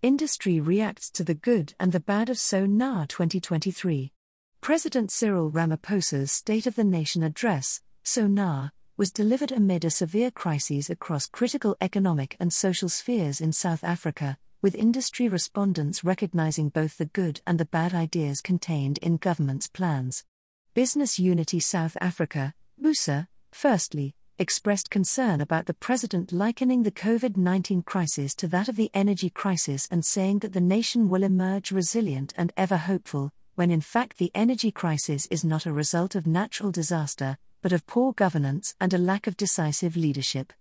Industry reacts to the good and the bad of SONA 2023. President Cyril Ramaphosa's State of the Nation address, SONA, was delivered amid a severe crisis across critical economic and social spheres in South Africa, with industry respondents recognizing both the good and the bad ideas contained in government's plans. Business Unity South Africa, BUSA, firstly, expressed concern about the president likening the COVID 19 crisis to that of the energy crisis and saying that the nation will emerge resilient and ever hopeful, when in fact the energy crisis is not a result of natural disaster, but of poor governance and a lack of decisive leadership.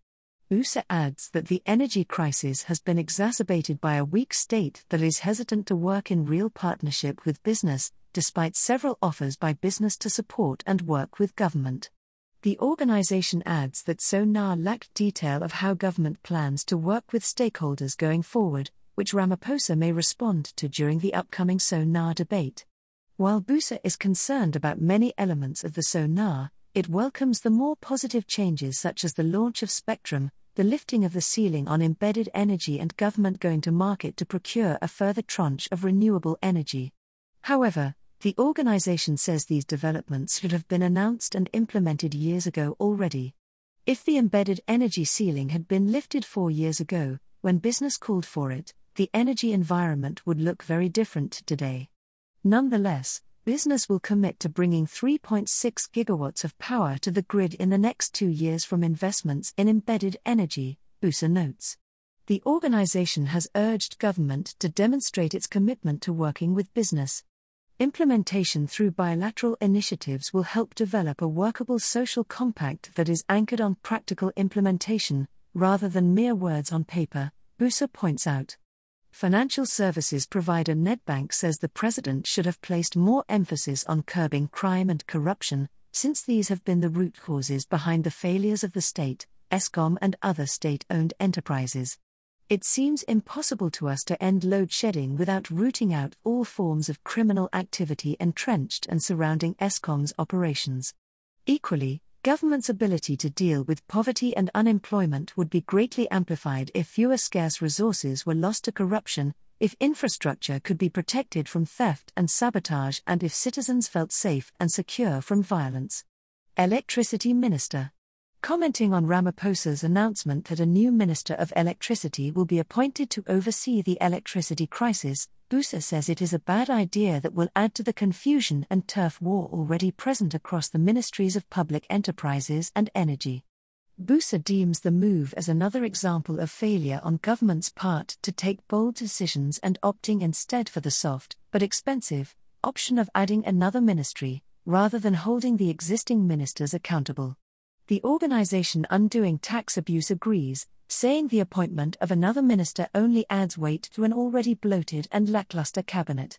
BUSA adds that the energy crisis has been exacerbated by a weak state that is hesitant to work in real partnership with business, despite several offers by business to support and work with government. The organization adds that SONA lacked detail of how government plans to work with stakeholders going forward, which Ramaphosa may respond to during the upcoming SONA debate. While BUSA is concerned about many elements of the SONA, it welcomes the more positive changes such as the launch of Spectrum, the lifting of the ceiling on embedded energy, and government going to market to procure a further tranche of renewable energy. However, the organization says these developments should have been announced and implemented years ago already. If the embedded energy ceiling had been lifted four years ago, when business called for it, the energy environment would look very different today. Nonetheless, business will commit to bringing 3.6 gigawatts of power to the grid in the next two years from investments in embedded energy, BUSA notes. The organization has urged government to demonstrate its commitment to working with business. Implementation through bilateral initiatives will help develop a workable social compact that is anchored on practical implementation, rather than mere words on paper, BUSA points out. Financial services provider Nedbank says the president should have placed more emphasis on curbing crime and corruption, since these have been the root causes behind the failures of the state, Eskom, and other state owned enterprises. It seems impossible to us to end load shedding without rooting out all forms of criminal activity entrenched and surrounding Eskom's operations. Equally, government's ability to deal with poverty and unemployment would be greatly amplified if fewer scarce resources were lost to corruption, if infrastructure could be protected from theft and sabotage, and if citizens felt safe and secure from violence. Electricity Minister Commenting on Ramaphosa's announcement that a new Minister of Electricity will be appointed to oversee the electricity crisis, BUSA says it is a bad idea that will add to the confusion and turf war already present across the ministries of public enterprises and energy. BUSA deems the move as another example of failure on government's part to take bold decisions and opting instead for the soft, but expensive, option of adding another ministry, rather than holding the existing ministers accountable. The organization Undoing Tax Abuse agrees, saying the appointment of another minister only adds weight to an already bloated and lackluster cabinet.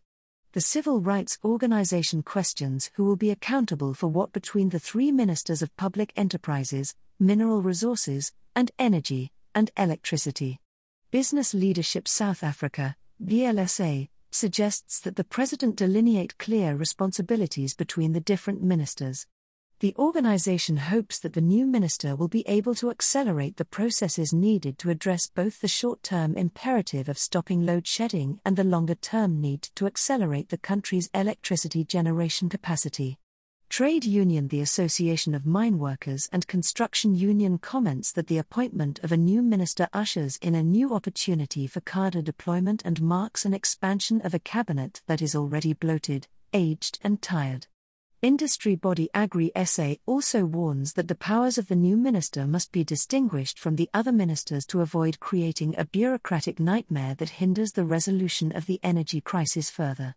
The civil rights organization questions who will be accountable for what between the three ministers of public enterprises, mineral resources, and energy, and electricity. Business Leadership South Africa, BLSA, suggests that the president delineate clear responsibilities between the different ministers. The organization hopes that the new minister will be able to accelerate the processes needed to address both the short term imperative of stopping load shedding and the longer term need to accelerate the country's electricity generation capacity. Trade union The Association of Mine Workers and Construction Union comments that the appointment of a new minister ushers in a new opportunity for cadre deployment and marks an expansion of a cabinet that is already bloated, aged, and tired. Industry body Agri SA also warns that the powers of the new minister must be distinguished from the other ministers to avoid creating a bureaucratic nightmare that hinders the resolution of the energy crisis further.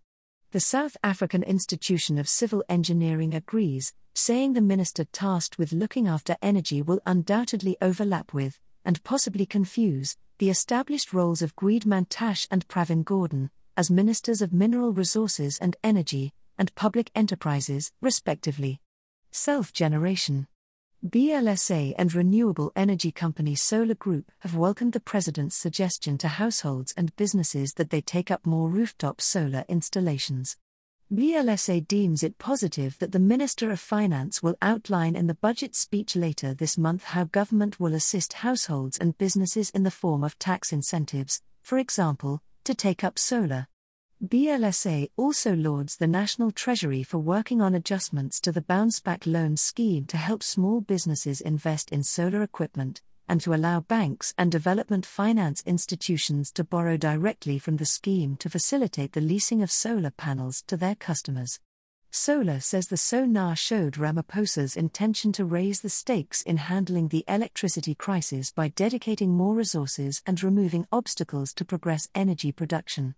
The South African Institution of Civil Engineering agrees, saying the minister tasked with looking after energy will undoubtedly overlap with, and possibly confuse, the established roles of Gwede Mantashe and Pravin Gordhan, as Ministers of Mineral Resources and Energy, and public enterprises, respectively. Self generation. BLSA and renewable energy company SOLA Group have welcomed the President's suggestion to households and businesses that they take up more rooftop solar installations. BLSA deems it positive that the Minister of Finance will outline in the budget speech later this month how government will assist households and businesses in the form of tax incentives, for example, to take up solar. BLSA also lauds the National Treasury for working on adjustments to the Bounce Back Loan Scheme to help small businesses invest in solar equipment, and to allow banks and development finance institutions to borrow directly from the scheme to facilitate the leasing of solar panels to their customers. SOLA says the SONA showed Ramaphosa's intention to raise the stakes in handling the electricity crisis by dedicating more resources and removing obstacles to progress energy production.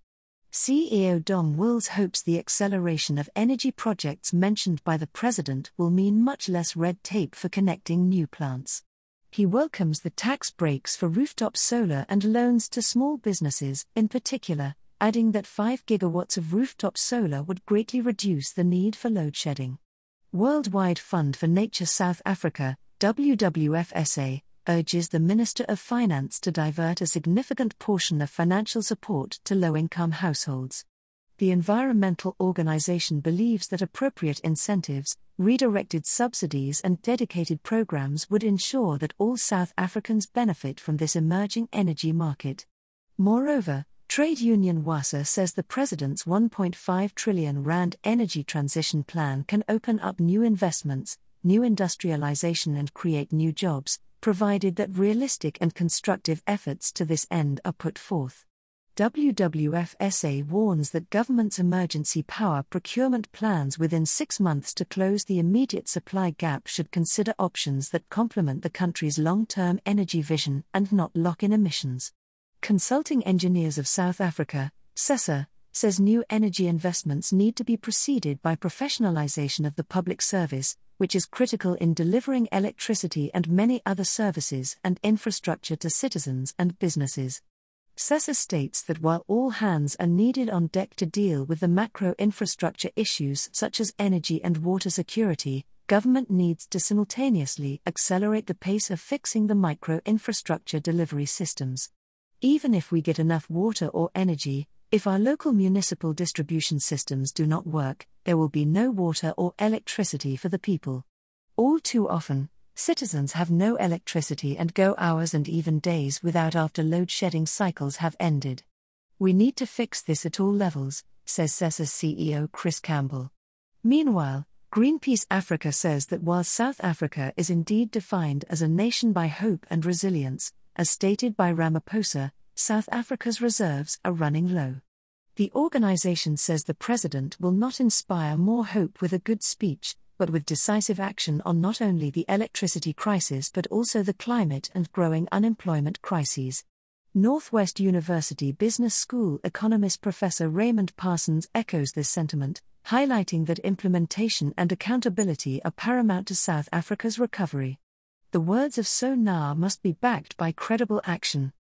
CEO Dom Wills hopes the acceleration of energy projects mentioned by the president will mean much less red tape for connecting new plants. He welcomes the tax breaks for rooftop solar and loans to small businesses, in particular, adding that 5 gigawatts of rooftop solar would greatly reduce the need for load shedding. Worldwide Fund for Nature South Africa, WWFSA, urges the Minister of Finance to divert a significant portion of financial support to low income households. The environmental organization believes that appropriate incentives, redirected subsidies, and dedicated programs would ensure that all South Africans benefit from this emerging energy market. Moreover, Trade Union WASA says the president's 1.5 trillion rand energy transition plan can open up new investments, new industrialization, and create new jobs, provided that realistic and constructive efforts to this end are put forth. WWFSA warns that government's emergency power procurement plans within six months to close the immediate supply gap should consider options that complement the country's long term energy vision and not lock in emissions. Consulting Engineers of South Africa, CESA, says new energy investments need to be preceded by professionalization of the public service, which is critical in delivering electricity and many other services and infrastructure to citizens and businesses. CESA states that while all hands are needed on deck to deal with the macro infrastructure issues such as energy and water security, government needs to simultaneously accelerate the pace of fixing the micro infrastructure delivery systems. Even if we get enough water or energy, if our local municipal distribution systems do not work, there will be no water or electricity for the people. All too often, citizens have no electricity and go hours and even days without after load shedding cycles have ended. We need to fix this at all levels, says CESA's CEO Chris Campbell. Meanwhile, Greenpeace Africa says that while South Africa is indeed defined as a nation by hope and resilience, as stated by Ramaphosa, South Africa's reserves are running low. The organization says the president will not inspire more hope with a good speech, but with decisive action on not only the electricity crisis but also the climate and growing unemployment crises. Northwest University Business School economist Professor Raymond Parsons echoes this sentiment, highlighting that implementation and accountability are paramount to South Africa's recovery. The words of SONA must be backed by credible action.